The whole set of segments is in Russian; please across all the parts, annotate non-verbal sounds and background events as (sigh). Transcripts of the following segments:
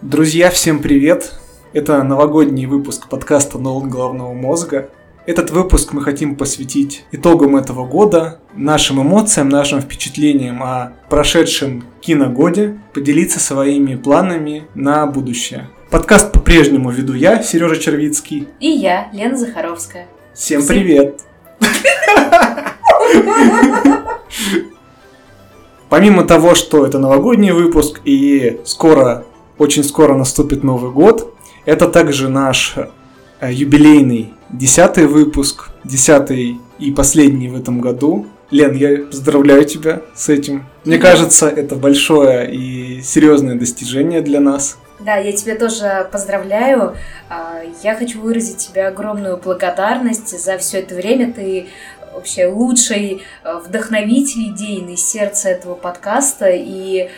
Друзья, всем привет! Это новогодний выпуск подкаста «Нолан головного мозга». Этот выпуск мы хотим посвятить итогам этого года, нашим эмоциям, нашим впечатлениям о прошедшем киногоде, поделиться своими планами на будущее. Подкаст по-прежнему веду я, Сережа Червицкий. И я, Лена Захаровская. Всем привет! (laughs) Помимо того, что это новогодний выпуск и скоро, очень скоро наступит Новый год, это также наш э, юбилейный десятый выпуск, десятый и последний в этом году. Лен, я поздравляю тебя с этим. Мне кажется, это большое и серьезное достижение для нас. Да, я тебя тоже поздравляю. А, я хочу выразить тебе огромную благодарность за все это время. Ты вообще лучший э, вдохновитель идейный сердца этого подкаста. И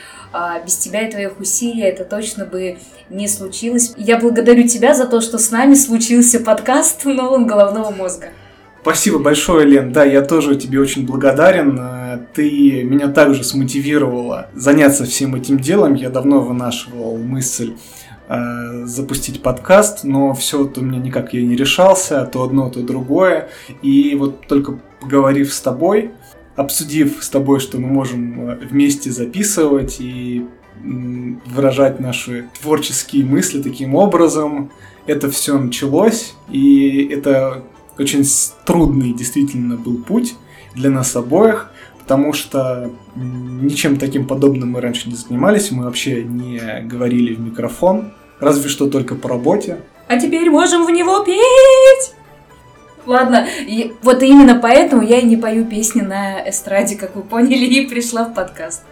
без тебя и твоих усилий это точно бы не случилось. Я благодарю тебя за то, что с нами случился подкаст «Нолан головного мозга». Спасибо большое, Лен. Да, я тоже тебе очень благодарен. Э, ты меня также смотивировала заняться всем этим делом. Я давно вынашивал мысль э, запустить подкаст, но все это у меня никак я не решался, то одно, то другое. И вот только поговорив с тобой, обсудив с тобой, что мы можем э, вместе записывать и выражать наши творческие мысли таким образом, это все началось, и это очень трудный действительно был путь для нас обоих, потому что ничем таким подобным мы раньше не занимались, мы вообще не говорили в микрофон, разве что только по работе. А теперь можем в него петь! Ладно, и вот именно поэтому я и не пою песни на эстраде, как вы поняли, и пришла в подкаст.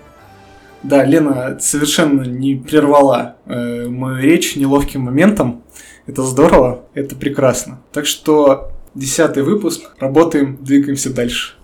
Да, Лена совершенно не прервала э, мою речь неловким моментом. Это здорово, это прекрасно. Так что десятый выпуск, работаем, двигаемся дальше.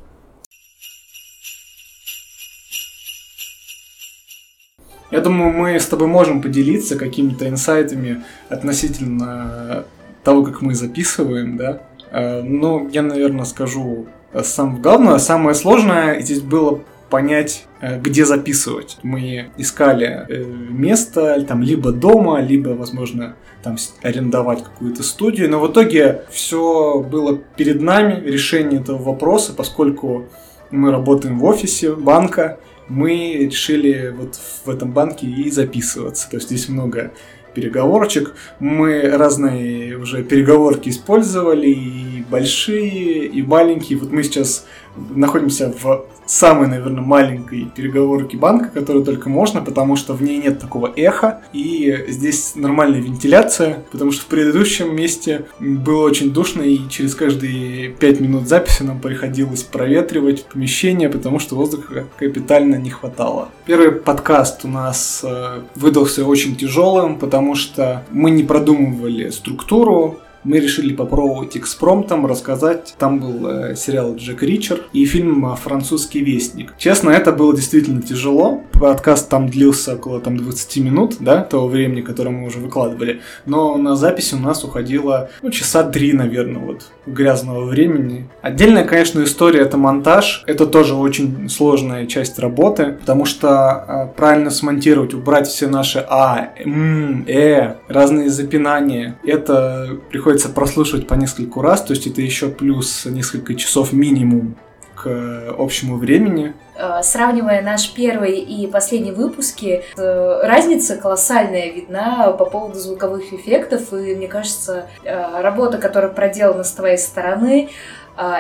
Я думаю, мы с тобой можем поделиться какими-то инсайтами относительно того, как мы записываем, да. Э, ну, я, наверное, скажу самое главное. Самое сложное здесь было понять, э, где записывать. Мы искали э, место, там, либо дома, либо, возможно, там арендовать какую-то студию. Но в итоге все было перед нами, решение этого вопроса, поскольку мы работаем в офисе банка, мы решили вот в этом банке и записываться. То есть здесь много переговорочек. Мы разные уже переговорки использовали, и большие, и маленькие. Вот мы сейчас находимся в самой, наверное, маленькой переговорке банка, которую только можно, потому что в ней нет такого эха, и здесь нормальная вентиляция, потому что в предыдущем месте было очень душно, и через каждые 5 минут записи нам приходилось проветривать помещение, потому что воздуха капитально не хватало. Первый подкаст у нас э, выдался очень тяжелым, потому что мы не продумывали структуру, мы решили попробовать экспромтом рассказать. Там был э, сериал Джек Ричер и фильм «Французский вестник». Честно, это было действительно тяжело. Подкаст там длился около там, 20 минут, да, того времени, которое мы уже выкладывали. Но на запись у нас уходило ну, часа три, наверное, вот грязного времени. Отдельная, конечно, история это монтаж. Это тоже очень сложная часть работы, потому что э, правильно смонтировать, убрать все наши а, м, э, разные запинания. Это приходится приходится прослушивать по нескольку раз, то есть это еще плюс несколько часов минимум к общему времени. Э, сравнивая наш первый и последний выпуски, э, разница колоссальная видна по поводу звуковых эффектов, и мне кажется, э, работа, которая проделана с твоей стороны,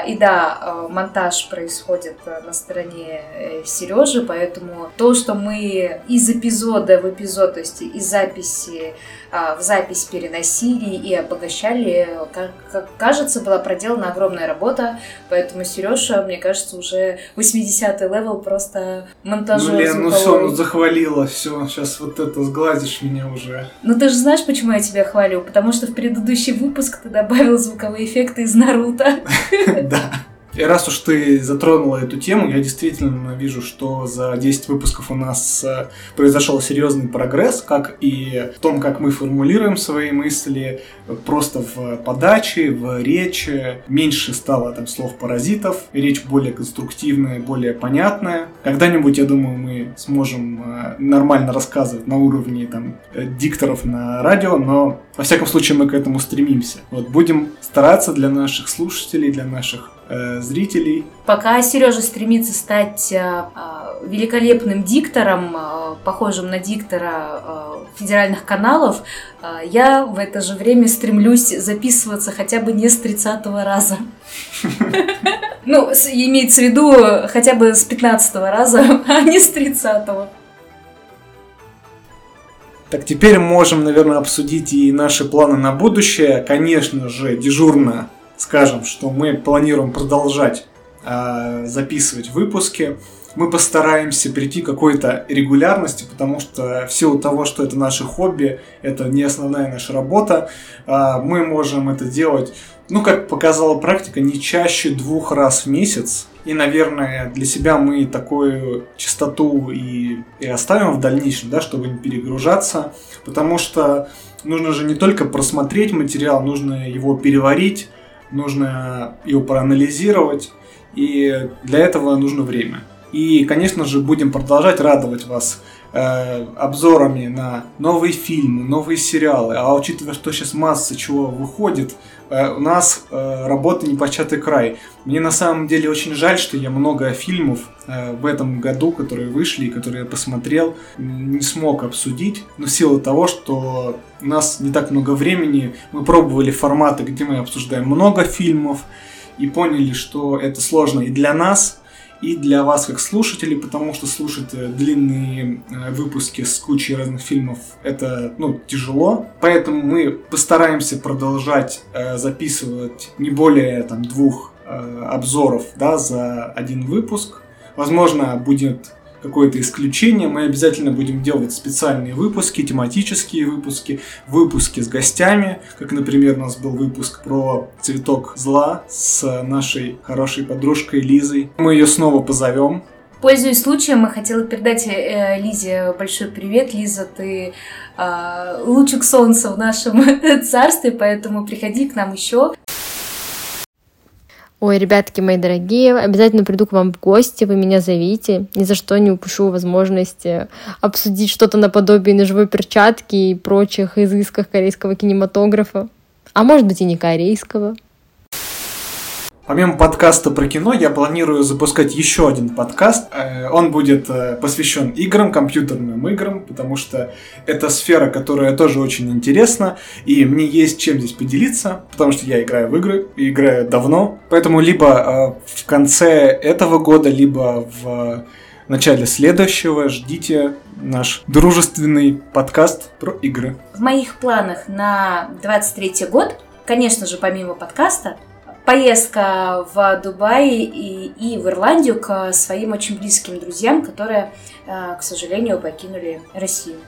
и да, монтаж происходит на стороне Сережи, поэтому то, что мы из эпизода в эпизод, то есть из записи а, в запись переносили и обогащали. Как, кажется, была проделана огромная работа, поэтому Сережа, мне кажется, уже 80-й level просто монтажа Ну, Лен, ну все, ну захвалила, все, сейчас вот это сглазишь меня уже. Ну ты же знаешь, почему я тебя хвалю? Потому что в предыдущий выпуск ты добавил звуковые эффекты из Наруто. (laughs) (laughs) Да. И раз уж ты затронула эту тему, я действительно вижу, что за 10 выпусков у нас э, произошел серьезный прогресс, как и в том, как мы формулируем свои мысли, просто в подаче, в речи. Меньше стало там слов-паразитов, речь более конструктивная, более понятная. Когда-нибудь, я думаю, мы сможем э, нормально рассказывать на уровне там э, дикторов на радио, но во всяком случае мы к этому стремимся. Вот будем стараться для наших слушателей, для наших э, зрителей. Пока Сережа стремится стать э, э, великолепным диктором, э, похожим на диктора э, федеральных каналов, э, я в это же время стремлюсь записываться хотя бы не с 30 раза. (laughs) Ну, имеется в виду хотя бы с 15 раза, (laughs) а не с 30 -го. Так, теперь можем, наверное, обсудить и наши планы на будущее. Конечно же, дежурно скажем, что мы планируем продолжать э, записывать выпуски. Мы постараемся прийти к какой-то регулярности, потому что в силу того, что это наше хобби, это не основная наша работа, э, мы можем это делать, ну, как показала практика, не чаще двух раз в месяц. И, наверное, для себя мы такую частоту и, и оставим в дальнейшем, да, чтобы не перегружаться, потому что нужно же не только просмотреть материал, нужно его переварить, нужно его проанализировать, и для этого нужно время. И, конечно же, будем продолжать радовать вас э, обзорами на новые фильмы, новые сериалы. А учитывая, что сейчас масса чего выходит, э, у нас э, работа непочатый край. Мне на самом деле очень жаль, что я много фильмов э, в этом году, которые вышли и которые я посмотрел, не смог обсудить. Но в силу того, что у нас не так много времени, мы пробовали форматы, где мы обсуждаем много фильмов, и поняли, что это сложно и для нас, и для вас как слушателей, потому что слушать э, длинные э, выпуски с кучей разных фильмов это ну, тяжело. Поэтому мы постараемся продолжать э, записывать не более там, двух обзоров да, за один выпуск. Возможно, будет какое-то исключение. Мы обязательно будем делать специальные выпуски, тематические выпуски, выпуски с гостями, как, например, у нас был выпуск про цветок зла с нашей хорошей подружкой Лизой. Мы ее снова позовем. Пользуясь случаем, мы хотела передать э, Лизе большой привет. Лиза, ты э, лучик солнца в нашем (laughs) царстве, поэтому приходи к нам еще. Ой, ребятки мои дорогие, обязательно приду к вам в гости, вы меня зовите. Ни за что не упущу возможности обсудить что-то наподобие ножевой перчатки и прочих изысках корейского кинематографа. А может быть и не корейского. Помимо подкаста про кино, я планирую запускать еще один подкаст. Э, он будет э, посвящен играм, компьютерным играм, потому что это сфера, которая тоже очень интересна, и мне есть чем здесь поделиться, потому что я играю в игры, и играю давно. Поэтому либо э, в конце этого года, либо в начале следующего ждите наш дружественный подкаст про игры. В моих планах на 23 год, конечно же, помимо подкаста, поездка в Дубай и, и в Ирландию к своим очень близким друзьям, которые, э, к сожалению, покинули Россию.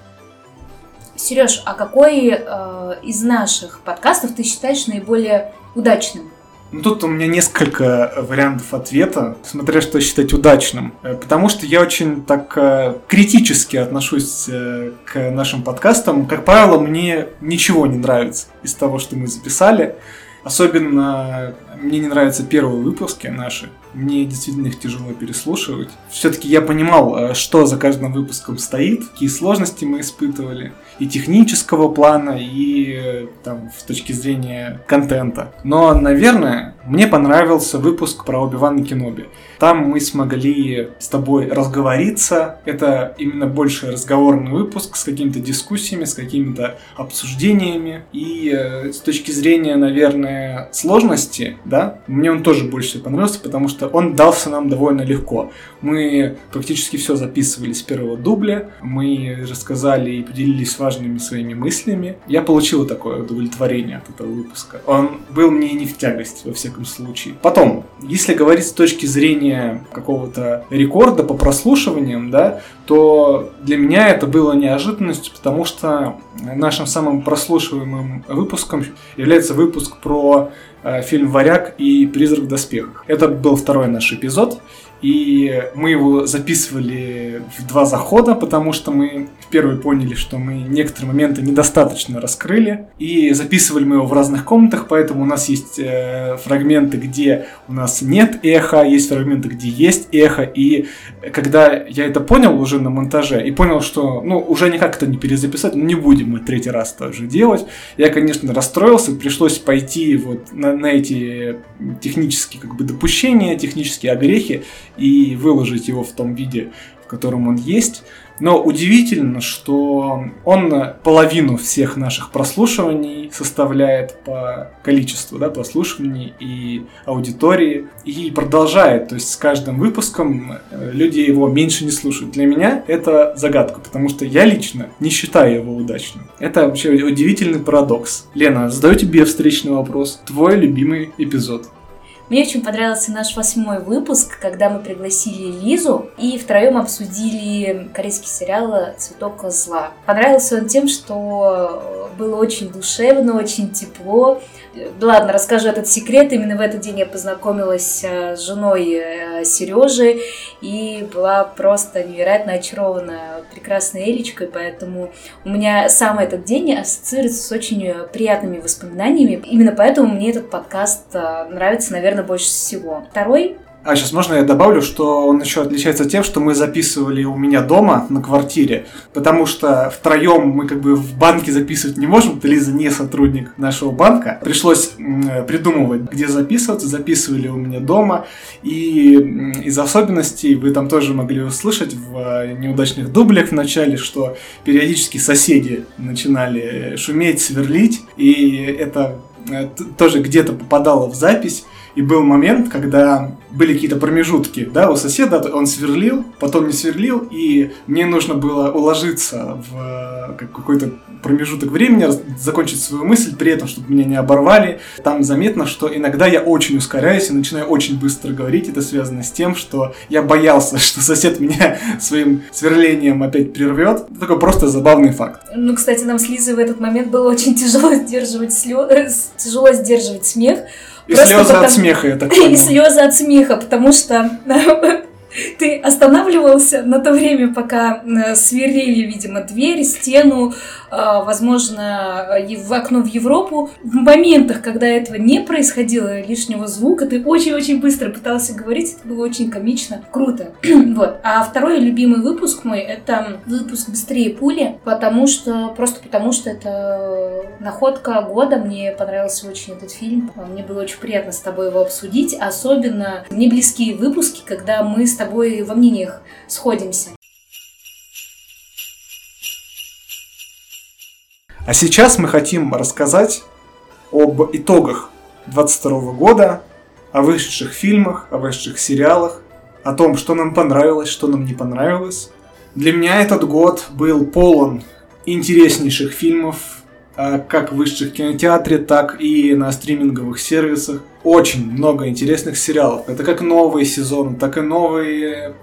Сереж, а какой э, из наших подкастов ты считаешь наиболее удачным? Ну, тут у меня несколько вариантов ответа, смотря что считать удачным. Э, потому что я очень так критически отношусь к нашим подкастам. Как правило, мне ничего не нравится из того, что мы записали. Особенно мне не нравятся первые выпуски наши. Мне действительно их тяжело переслушивать. Все-таки я понимал, э, что за каждым выпуском стоит, какие сложности мы испытывали. И технического плана, и э, там, с точки зрения контента. Но, наверное, мне понравился выпуск про Оби-Ван Кеноби. Там мы смогли с тобой разговориться. Это именно больше разговорный выпуск с какими-то дискуссиями, с какими-то обсуждениями. И э, с точки зрения, наверное, сложности, да, мне он тоже больше понравился, потому что он дался нам довольно легко. Мы практически все записывали с первого дубля, мы рассказали и поделились важными своими мыслями. Я получил такое удовлетворение от этого выпуска. Он был мне не в тягость, во всяком случае. Потом, если говорить с точки зрения какого-то рекорда по прослушиваниям, да, то для меня это было неожиданностью, потому что нашим самым прослушиваемым выпуском является выпуск про фильм «Варяг» и «Призрак в доспехах». Это был второй наш эпизод. И мы его записывали в два захода, потому что мы впервые поняли, что мы некоторые моменты недостаточно раскрыли. И записывали мы его в разных комнатах, поэтому у нас есть э, фрагменты, где у нас нет эха, есть фрагменты, где есть эхо. И когда я это понял уже на монтаже и понял, что ну уже никак это не перезаписать, ну не будем мы третий раз тоже делать, я, конечно, расстроился, пришлось пойти вот на, на эти технические как бы допущения, технические огрехи и выложить его в том виде, в котором он есть. Но удивительно, что он половину всех наших прослушиваний составляет по количеству да, прослушиваний и аудитории и продолжает. То есть с каждым выпуском э, люди его меньше не слушают. Для меня это загадка, потому что я лично не считаю его удачным. Это вообще удивительный парадокс. Лена, задаю тебе встречный вопрос. Твой любимый эпизод? Мне очень понравился наш восьмой выпуск, когда мы пригласили Лизу и втроем обсудили корейский сериал «Цветок зла». Понравился он тем, что было очень душевно, очень тепло. Ладно, расскажу этот секрет. Именно в этот день я познакомилась э, с женой э, Сережи и была просто невероятно очарована прекрасной Элечкой, поэтому у меня сам этот день ассоциируется с очень приятными воспоминаниями. Именно поэтому мне этот подкаст э, нравится, наверное, больше всего. Второй а сейчас можно я добавлю, что он еще отличается тем, что мы записывали у меня дома на квартире, потому что втроем мы как бы в банке записывать не можем, Лиза не сотрудник нашего банка. Пришлось придумывать, где записываться, записывали у меня дома, и из особенностей вы там тоже могли услышать в э, неудачных дублях в начале, что периодически соседи начинали шуметь, сверлить, и это э, тоже где-то попадало в запись. И был момент, когда были какие-то промежутки, да, у соседа он сверлил, потом не сверлил, и мне нужно было уложиться в э, какой-то промежуток времени, закончить свою мысль, при этом, чтобы меня не оборвали. Там заметно, что иногда я очень ускоряюсь и начинаю очень быстро говорить. Это связано с тем, что я боялся, (laughs) что сосед меня своим сверлением опять прервет. Это такой просто забавный факт. Ну, кстати, нам с Лизой в этот момент было очень тяжело сдерживать слез, тяжело сдерживать смех, и Просто слезы потому... от смеха, я так понял. (laughs) И слезы от смеха, потому что (laughs) ты останавливался на то время, пока э, сверлили, видимо, дверь, стену, возможно, в окно в Европу. В моментах, когда этого не происходило, лишнего звука, ты очень-очень быстро пытался говорить, это было очень комично, круто. (clears throat) вот. А второй любимый выпуск мой, это выпуск «Быстрее пули», потому что, просто потому что это находка года, мне понравился очень этот фильм, мне было очень приятно с тобой его обсудить, особенно не близкие выпуски, когда мы с тобой во мнениях сходимся. А сейчас мы хотим рассказать об итогах 22 года, о вышедших фильмах, о вышедших сериалах, о том, что нам понравилось, что нам не понравилось. Для меня этот год был полон интереснейших фильмов, как в высших кинотеатре, так и на стриминговых сервисах. Очень много интересных сериалов. Это как новые сезоны, так и новые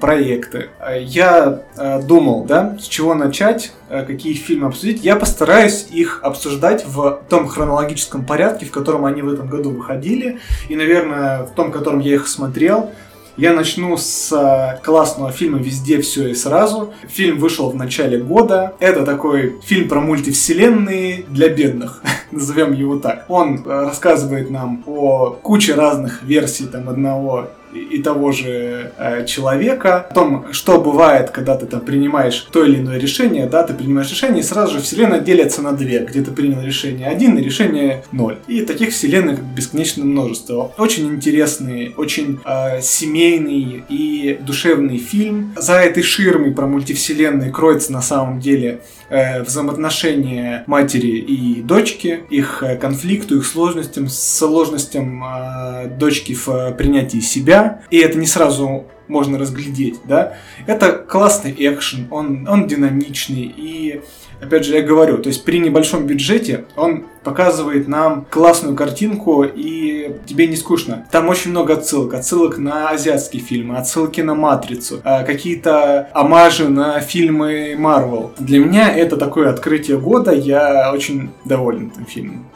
проекты. Э, я э, думал, да, с чего начать, какие фильмы обсудить. Я постараюсь их обсуждать в том хронологическом порядке, в котором они в этом году выходили. И, наверное, в том, в котором я их смотрел. Я начну с э, классного фильма «Везде все и сразу». Фильм вышел в начале года. Это такой фильм про мультивселенные для бедных, (laughs) назовем его так. Он э, рассказывает нам о куче разных версий там одного и того же э, человека, о том, что бывает, когда ты там принимаешь то или иное решение, да, ты принимаешь решение, и сразу же вселенная делится на две, где ты принял решение один и решение ноль. И таких вселенных бесконечное множество. Очень интересный, очень э, семейный и душевный фильм. За этой ширмой про мультивселенные кроется на самом деле э, взаимоотношения матери и дочки, их э, конфликту, их сложностям, сложностям э, дочки в принятии себя. И это не сразу можно разглядеть, да. Это классный экшен, он, он динамичный и опять же, я говорю, то есть при небольшом бюджете он показывает нам классную картинку, и тебе не скучно. Там очень много отсылок. Отсылок на азиатские фильмы, отсылки на «Матрицу», а, какие-то амажи на фильмы Марвел. Для меня это такое открытие года, я очень доволен этим фильмом.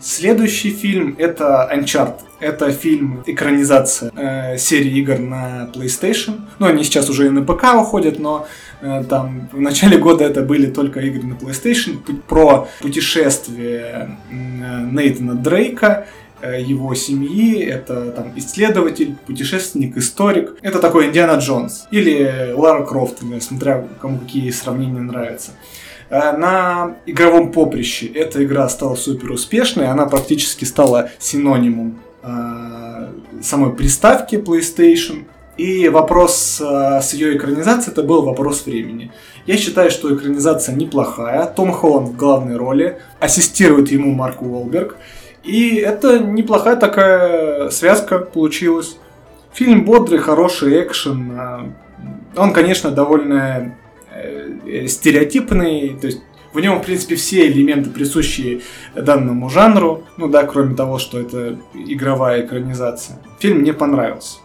Следующий фильм это Uncharted. Это фильм, экранизация э, серии игр на PlayStation. Ну, они сейчас уже и на ПК уходят, но э, там в начале года это были только игры на PlayStation про путешествие э, Нейтана Дрейка э, его семьи, это там исследователь, путешественник, историк. Это такой Индиана Джонс или Лара Крофт, смотря кому какие сравнения нравятся. Э, на игровом поприще эта игра стала супер успешной, она практически стала синонимом э, самой приставки PlayStation. И вопрос э, с ее экранизацией это был вопрос времени. Я считаю, что экранизация неплохая. Том Холланд в главной роли, ассистирует ему Марк Уолберг. И это неплохая такая связка получилась. Фильм бодрый, хороший экшен. Он, конечно, довольно Э, стереотипный, то есть в нем, в принципе, все элементы, присущие данному жанру, ну да, кроме того, что это игровая экранизация. Фильм мне понравился.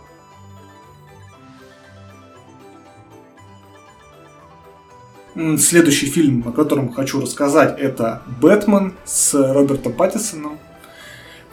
Следующий фильм, о котором хочу рассказать, это «Бэтмен» с Робертом Паттисоном.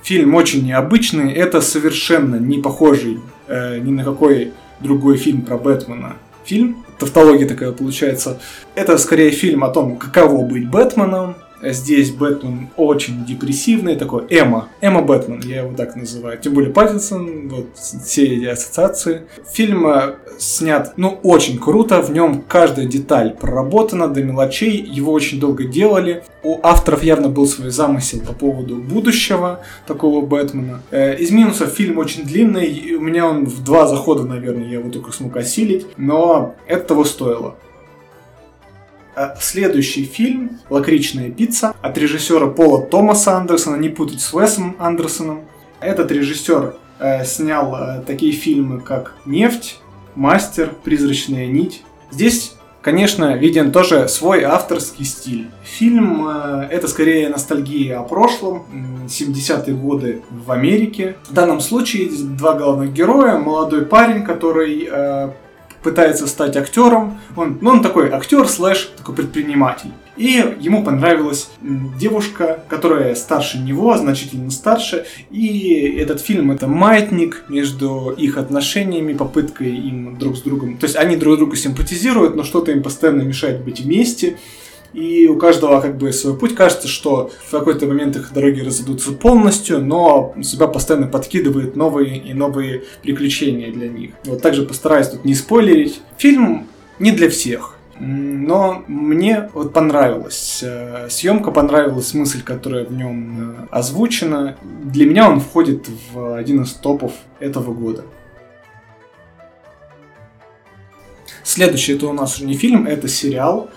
Фильм очень необычный, это совершенно не похожий э, ни на какой другой фильм про Бэтмена фильм тавтология такая получается. Это скорее фильм о том, каково быть Бэтменом. Здесь Бэтмен очень депрессивный, такой Эма. Эма Бэтмен, я его так называю. Тем более Паттинсон, вот все эти ассоциации. Фильм э, снят, ну, очень круто. В нем каждая деталь проработана до мелочей. Его очень долго делали. У авторов явно был свой замысел по поводу будущего такого Бэтмена. Э, из минусов фильм очень длинный. У меня он в два захода, наверное, я его только смог осилить. Но это того стоило. А следующий фильм «Лакричная пицца» от режиссера Пола Томаса Андерсона, не путать с Уэсом Андерсоном. Этот режиссер э, снял э, такие фильмы, как «Нефть», «Мастер», «Призрачная нить». Здесь, конечно, виден тоже свой авторский стиль. Фильм э, это скорее ностальгия о прошлом, 70-е годы в Америке. В данном случае два главных героя, молодой парень, который э, пытается стать актером. Он, ну, он такой актер слэш такой предприниматель. И ему понравилась девушка, которая старше него, значительно старше. И этот фильм это маятник между их отношениями, попыткой им друг с другом. То есть они друг другу симпатизируют, но что-то им постоянно мешает быть вместе и у каждого как бы свой путь. Кажется, что в какой-то момент их дороги разойдутся полностью, но себя постоянно подкидывает новые и новые приключения для них. Вот также постараюсь тут не спойлерить. Фильм не для всех. Но мне вот понравилась э, съемка, понравилась мысль, которая в нем э, озвучена. Для меня он входит в один из топов этого года. Следующий это у нас уже не фильм, это сериал.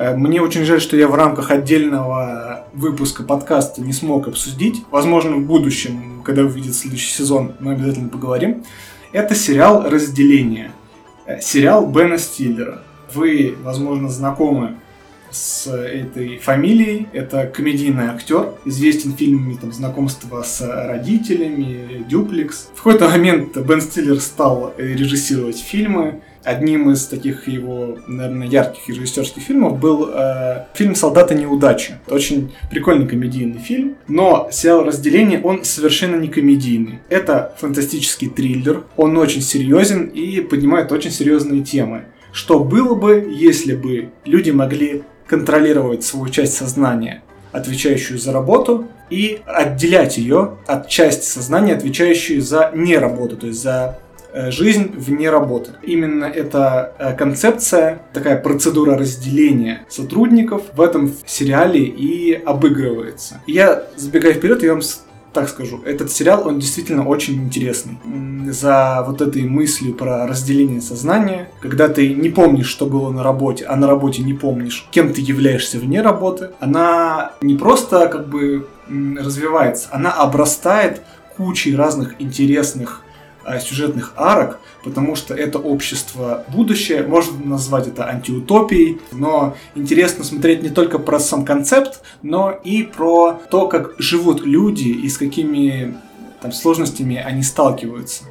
Э, мне очень жаль, что я в рамках отдельного выпуска подкаста не смог обсудить. Возможно, в будущем, когда выйдет следующий сезон, мы обязательно поговорим. Это сериал «Разделение». Э, сериал Бена Стиллера. Вы, возможно, знакомы с этой фамилией. Это комедийный актер, известен фильмами там, «Знакомство с родителями», «Дюплекс». В какой-то момент Бен Стиллер стал режиссировать фильмы. Одним из таких его, наверное, ярких режиссерских фильмов был э, фильм «Солдаты неудачи». Это очень прикольный комедийный фильм, но сериал «Разделение» он совершенно не комедийный. Это фантастический триллер, он очень серьезен и поднимает очень серьезные темы. Что было бы, если бы люди могли контролировать свою часть сознания, отвечающую за работу, и отделять ее от части сознания, отвечающей за неработу, то есть за жизнь вне работы. Именно эта э, концепция, такая процедура разделения сотрудников в этом сериале и обыгрывается. Я, забегая вперед, я вам так скажу, этот сериал, он действительно очень интересный. За вот этой мыслью про разделение сознания, когда ты не помнишь, что было на работе, а на работе не помнишь, кем ты являешься вне работы, она не просто как бы развивается, она обрастает кучей разных интересных сюжетных арок, потому что это общество будущее, можно назвать это антиутопией, но интересно смотреть не только про сам концепт, но и про то, как живут люди и с какими там, сложностями они сталкиваются.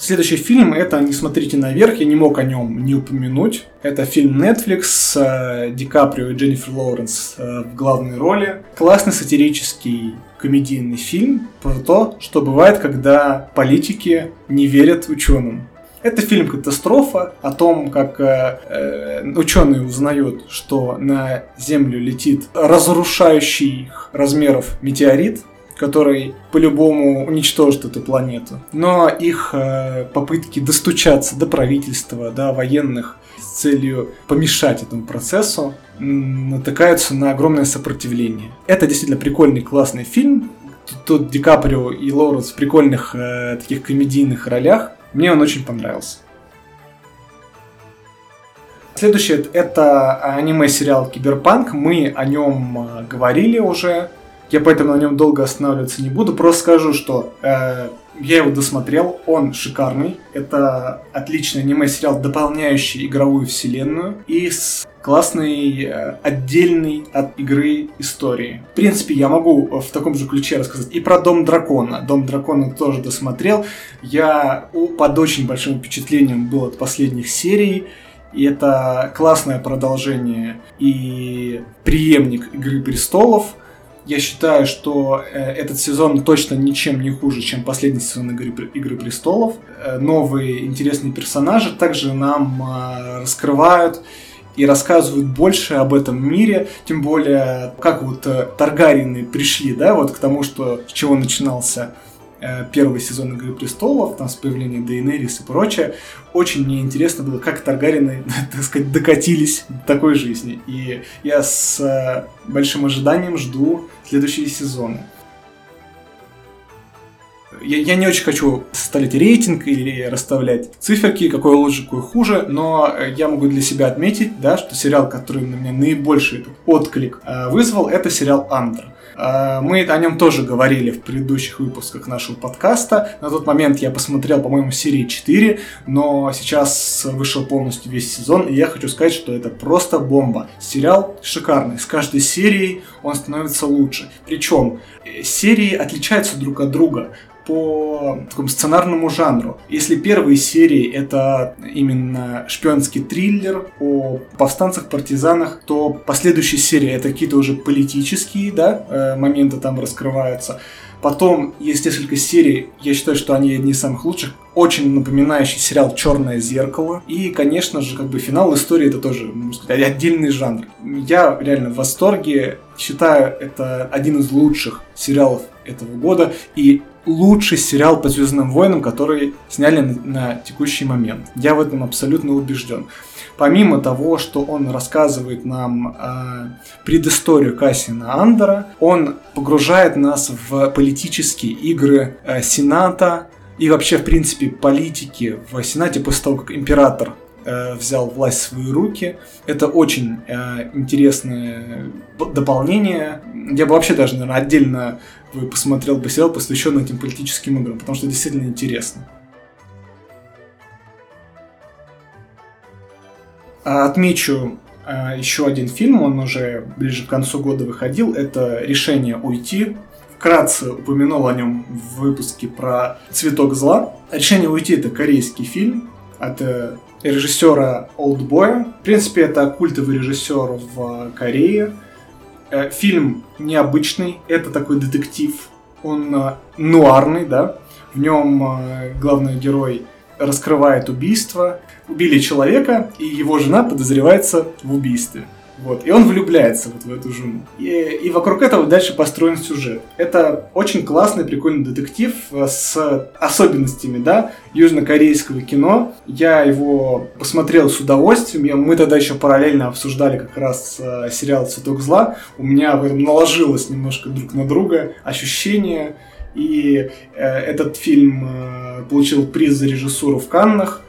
Следующий фильм это «Не смотрите наверх», я не мог о нем не упомянуть. Это фильм Netflix с э, Ди Каприо и Дженнифер Лоуренс э, в главной роли. Классный сатирический комедийный фильм про то, что бывает, когда политики не верят ученым. Это фильм «Катастрофа» о том, как э, э ученые узнают, что на Землю летит разрушающий размеров метеорит, который по-любому уничтожит эту планету. Но их э, попытки достучаться до правительства, до военных целью помешать этому процессу натыкаются на огромное сопротивление. Это действительно прикольный, классный фильм. Тут, тут Ди Каприо и Лоуренс в прикольных э, таких комедийных ролях. Мне он очень понравился. Следующее это аниме-сериал Киберпанк. Мы о нем э, говорили уже я поэтому на нем долго останавливаться не буду. Просто скажу, что э, я его досмотрел, он шикарный. Это отличный аниме-сериал, дополняющий игровую вселенную и с классной, э, отдельной от игры истории. В принципе, я могу в таком же ключе рассказать и про Дом Дракона. Дом Дракона тоже досмотрел. Я под очень большим впечатлением был от последних серий. И это классное продолжение и преемник Игры престолов. Я считаю, что э, этот сезон точно ничем не хуже, чем последний сезон Игры, Игры престолов. Э, новые интересные персонажи также нам э, раскрывают и рассказывают больше об этом мире, тем более, как вот Таргарины пришли, да, вот к тому, что с чего начинался первый сезон Игры Престолов, там с появлением Дейнерис и прочее, очень мне интересно было, как Таргарины, (laughs) так сказать, докатились до такой жизни. И я с э, большим ожиданием жду следующие сезоны. Я, я не очень хочу составлять рейтинг или расставлять циферки, какой лучше, какой хуже, но я могу для себя отметить, да, что сериал, который на меня наибольший отклик э, вызвал, это сериал «Андер». Э, мы о нем тоже говорили в предыдущих выпусках нашего подкаста. На тот момент я посмотрел, по-моему, серии 4, но сейчас вышел полностью весь сезон, и я хочу сказать, что это просто бомба. Сериал шикарный. С каждой серией он становится лучше. Причем э, серии отличаются друг от друга по такому сценарному жанру. Если первые серии это именно шпионский триллер о повстанцах, партизанах, то последующие серии это какие-то уже политические да, э, моменты там раскрываются. Потом есть несколько серий, я считаю, что они одни из самых лучших, очень напоминающий сериал «Черное зеркало». И, конечно же, как бы финал истории это тоже, сказать, отдельный жанр. Я реально в восторге, считаю, это один из лучших сериалов этого года. И лучший сериал по Звездным войнам, который сняли на, на текущий момент. Я в этом абсолютно убежден. Помимо того, что он рассказывает нам э, предысторию Кассина Андера, он погружает нас в политические игры э, Сената и вообще, в принципе, политики в Сенате после того, как император э, взял власть в свои руки. Это очень э, интересное дополнение. Я бы вообще даже, наверное, отдельно бы посмотрел бы сериал, посвященный этим политическим играм, потому что действительно интересно. А, отмечу а, еще один фильм, он уже ближе к концу года выходил, это «Решение уйти». Вкратце упомянул о нем в выпуске про «Цветок зла». «Решение уйти» — это корейский фильм от э, режиссера Олдбоя. В принципе, это культовый режиссер в Корее. Э, фильм необычный, это такой детектив, он э, нуарный, да, в нем главный герой раскрывает убийство, убили человека, и его жена подозревается в убийстве. Вот. И он влюбляется вот в эту жену. И, и вокруг этого дальше построен сюжет. Это очень классный, прикольный детектив э, с особенностями, да, южнокорейского кино. Я его посмотрел с удовольствием. Мы тогда еще параллельно обсуждали как раз э, сериал «Цветок зла». У меня в этом наложилось немножко друг на друга ощущение. И э, этот фильм э, получил приз за режиссуру в Каннах.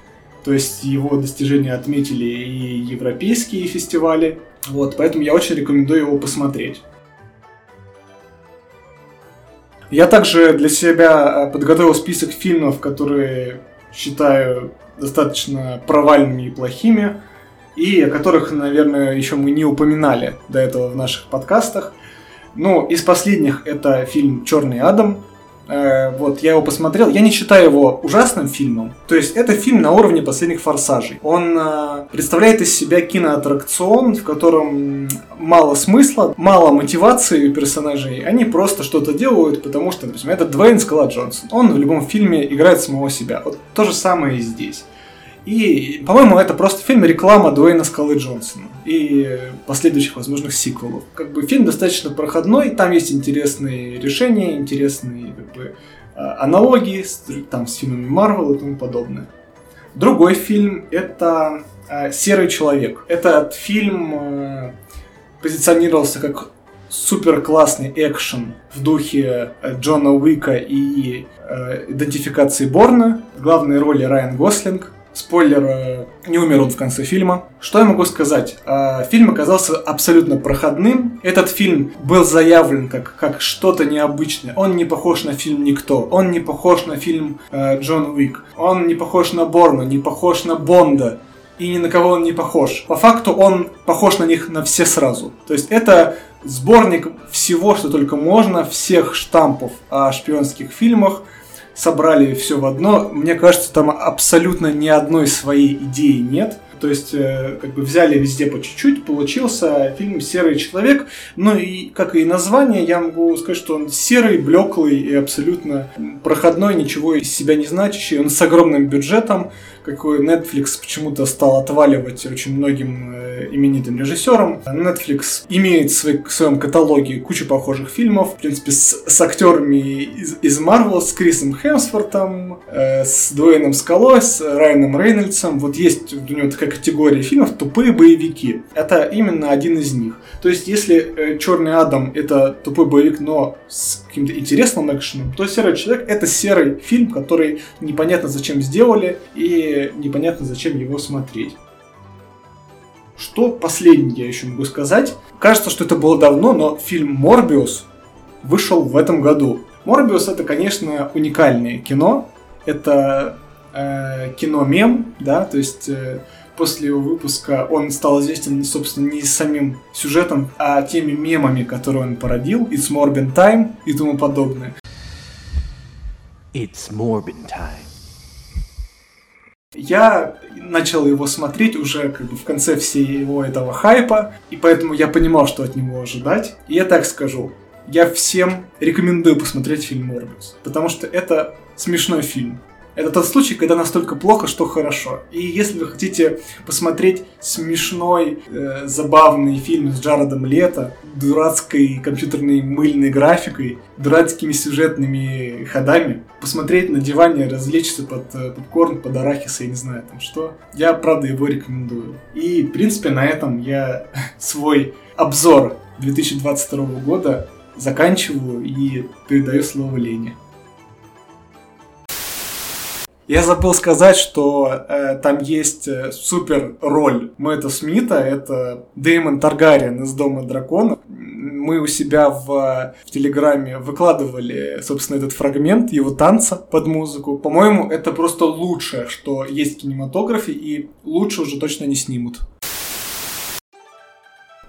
То есть его достижения отметили и европейские фестивали. Вот, поэтому я очень рекомендую его посмотреть. Я также для себя э, подготовил список фильмов, которые считаю достаточно провальными и плохими, и о которых, наверное, еще мы не упоминали до этого в наших подкастах. Ну, из последних это фильм «Черный Адам», вот, я его посмотрел. Я не считаю его ужасным фильмом. То есть, это фильм на уровне последних форсажей. Он э, представляет из себя киноаттракцион, в котором мало смысла, мало мотивации у персонажей. Они просто что-то делают, потому что, например, это Двейн Скала Джонсон. Он в любом фильме играет самого себя. Вот то же самое и здесь. И, по-моему, это просто фильм реклама Дуэйна Скалы Джонсона и последующих возможных сиквелов. Как бы фильм достаточно проходной, там есть интересные решения, интересные как бы, а, аналогии с, там, с фильмами Марвел и тому подобное. Другой фильм это э, Серый человек. Этот фильм э, позиционировался как супер классный экшен в духе Джона Уика и идентификации Борна. В главной роли Райан Гослинг. Спойлер, э, не умер он в конце фильма. Что я могу сказать? Э, фильм оказался абсолютно проходным. Этот фильм был заявлен как, как что-то необычное. Он не похож на фильм «Никто». Он не похож на фильм э, «Джон Уик». Он не похож на Борна, не похож на Бонда. И ни на кого он не похож. По факту он похож на них на все сразу. То есть это сборник всего, что только можно, всех штампов о шпионских фильмах – собрали все в одно. Мне кажется, там абсолютно ни одной своей идеи нет. То есть, э, как бы взяли везде по чуть-чуть, получился фильм «Серый человек». Ну и, как и название, я могу сказать, что он серый, блеклый и абсолютно проходной, ничего из себя не значащий. Он с огромным бюджетом, какой Netflix почему-то стал отваливать очень многим э, именитым режиссерам. Netflix имеет в, своей, в своем каталоге кучу похожих фильмов, в принципе, с, с актерами из, из Marvel, с Крисом Хемсвортом, э, с Дуэйном Скалой, с Райаном Рейнольдсом. Вот есть у него такая категория фильмов «Тупые боевики». Это именно один из них. То есть, если э, Черный Адам это тупой боевик, но с каким-то интересным экшеном, то Серый Человек это серый фильм, который непонятно зачем сделали, и непонятно, зачем его смотреть. Что последнее я еще могу сказать? Кажется, что это было давно, но фильм «Морбиус» вышел в этом году. «Морбиус» это, конечно, уникальное кино. Это э, кино-мем, да, то есть э, после его выпуска он стал известен, собственно, не самим сюжетом, а теми мемами, которые он породил, It's Morbin Time и тому подобное. It's Morbin Time. Я начал его смотреть уже как бы в конце всего этого хайпа, и поэтому я понимал, что от него ожидать. И я так скажу, я всем рекомендую посмотреть фильм «Морбиус», потому что это смешной фильм. Это тот случай, когда настолько плохо, что хорошо. И если вы хотите посмотреть смешной, э, забавный фильм с Джаредом Лето, дурацкой компьютерной мыльной графикой, дурацкими сюжетными ходами, посмотреть на диване, развлечься под э, попкорн, под арахис, я не знаю там что, я правда его рекомендую. И, в принципе, на этом я (laughs) свой обзор 2022 года заканчиваю и передаю слово Лене. Я забыл сказать, что э, там есть э, супер роль Мэтта Смита, это Дэймон Таргариен из Дома драконов. Мы у себя в, в Телеграме выкладывали, собственно, этот фрагмент его танца под музыку. По-моему, это просто лучшее, что есть в кинематографе, и лучше уже точно не снимут.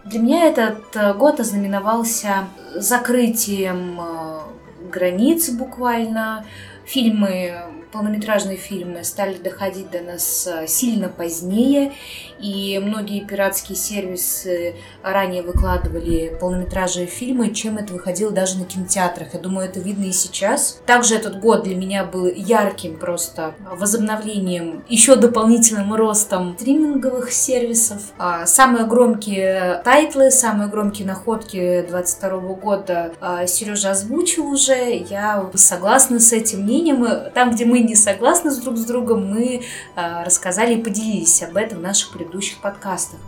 Для меня этот э, год ознаменовался закрытием э, границ буквально. Фильмы полнометражные фильмы стали доходить до нас э, сильно позднее, и многие пиратские сервисы ранее выкладывали полнометражные фильмы, чем это выходило даже на кинотеатрах. Я думаю, это видно и сейчас. Также этот год для меня был ярким просто возобновлением, еще дополнительным ростом стриминговых сервисов. А самые громкие тайтлы, самые громкие находки 22 года а, Сережа озвучил уже. Я согласна с этим мнением. Там, где мы не согласны с друг с другом, мы э, рассказали и поделились об этом в наших предыдущих подкастах.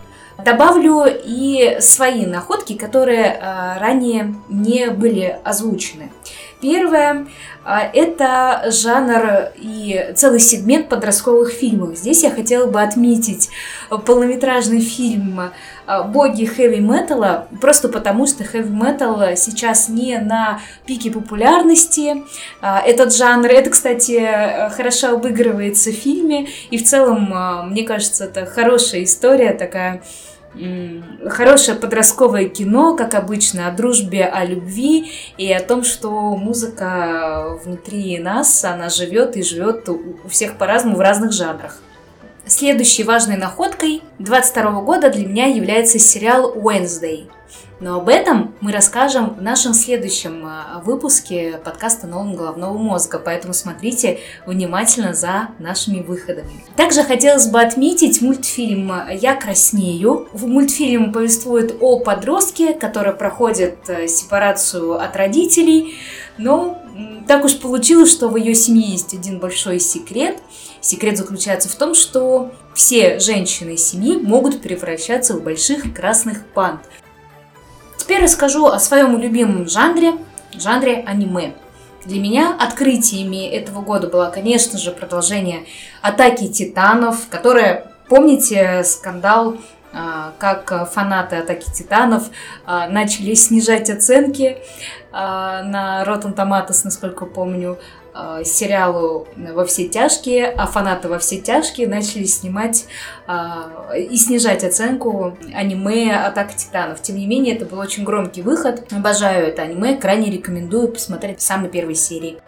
Добавлю и свои находки, которые э, ранее не были озвучены. Первое – это жанр и целый сегмент подростковых фильмов. Здесь я хотела бы отметить полнометражный фильм а, боги хэви металла, просто потому что хэви метал сейчас не на пике популярности. А, этот жанр, это, кстати, хорошо обыгрывается в фильме, и в целом, а, мне кажется, это хорошая история такая хорошее подростковое кино, как обычно, о дружбе, о любви и о том, что музыка внутри нас, она живет и живет у всех по-разному в разных жанрах. Следующей важной находкой 22 года для меня является сериал Wednesday. Но об этом мы расскажем в нашем следующем а, выпуске подкаста «Новым головного мозга», поэтому смотрите внимательно за нашими выходами. Также хотелось бы отметить мультфильм «Я краснею». В мультфильм повествует о подростке, который проходит э, сепарацию от родителей, но так уж получилось, что в ее семье есть один большой секрет. Секрет заключается в том, что все женщины семьи могут превращаться в больших красных панд. Теперь расскажу о своем любимом жанре, жанре аниме. Для меня открытиями этого года было, конечно же, продолжение «Атаки титанов», которая, помните, скандал а, как фанаты Атаки Титанов а, начали снижать оценки а, на Rotten Tomatoes, насколько помню, э, сериалу «Во все тяжкие», а фанаты «Во все тяжкие» начали снимать э, и снижать оценку аниме «Атака титанов». Тем не менее, это был очень громкий выход. Обожаю это аниме, крайне рекомендую посмотреть в самой первой серии.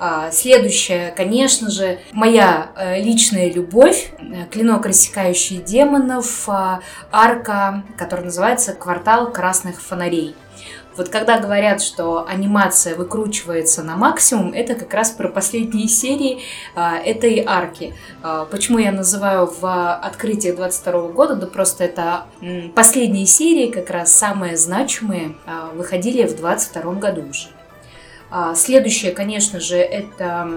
А, следующее, конечно же, моя э, личная любовь, клинок рассекающий демонов, а, арка, которая называется «Квартал красных фонарей». Вот когда говорят, что анимация выкручивается на максимум, это как раз про последние серии а, этой арки. А, почему я называю в открытии 22 года? Да просто это м, последние серии, как раз самые значимые, а, выходили в 22 году уже. А, следующее, конечно же, это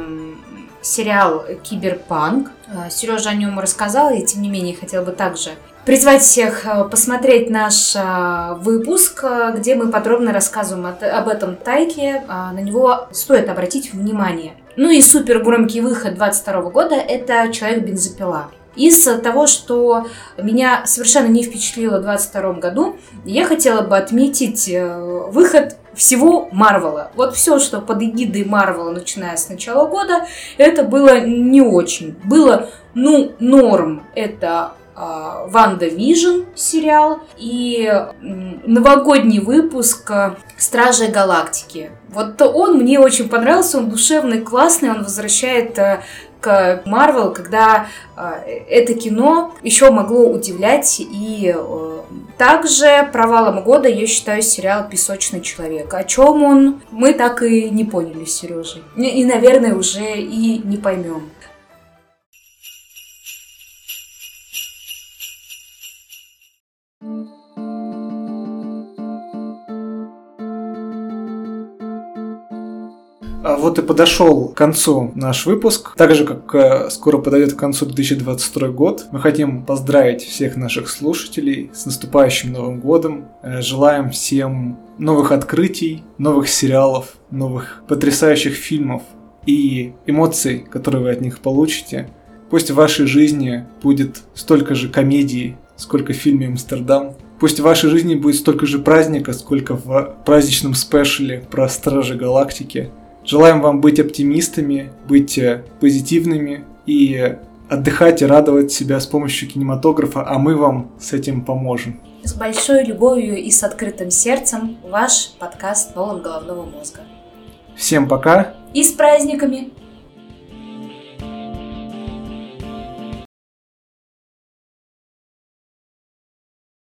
сериал «Киберпанк». А, Сережа о нем рассказал, и тем не менее хотел бы также призвать всех э, посмотреть наш э, выпуск, э, где мы подробно рассказываем об этом тайтле. А, на него стоит обратить внимание. Ну и супер громкий выход 22 года – это «Человек-бензопила». Из того, что меня совершенно не впечатлило в 2022 году, я хотела бы отметить выход всего Марвела. Вот все, что под эгидой Марвела, начиная с начала года, это было не очень. Было, ну, норм. Это а, WandaVision сериал и новогодний выпуск а, Стражей Галактики. Вот он мне очень понравился, он душевный, классный, он возвращает а, к Марвел, когда это кино еще могло удивлять и также провалом года я считаю сериал «Песочный человек». О чем он, мы так и не поняли с Сережей. И, наверное, уже и не поймем. Вот и подошел к концу наш выпуск. Так же, как э, скоро подойдет к концу 2022 год, мы хотим поздравить всех наших слушателей с наступающим Новым годом. Э, желаем всем новых открытий, новых сериалов, новых потрясающих фильмов и эмоций, которые вы от них получите. Пусть в вашей жизни будет столько же комедии, сколько в фильме «Амстердам», Пусть в вашей жизни будет столько же праздника, сколько в праздничном спешле про Стражи Галактики. Желаем вам быть оптимистами, быть э, позитивными и отдыхать и радовать себя с помощью кинематографа, а мы вам с этим поможем. С большой любовью и с открытым сердцем ваш подкаст «Полон головного мозга». Всем пока! И с праздниками!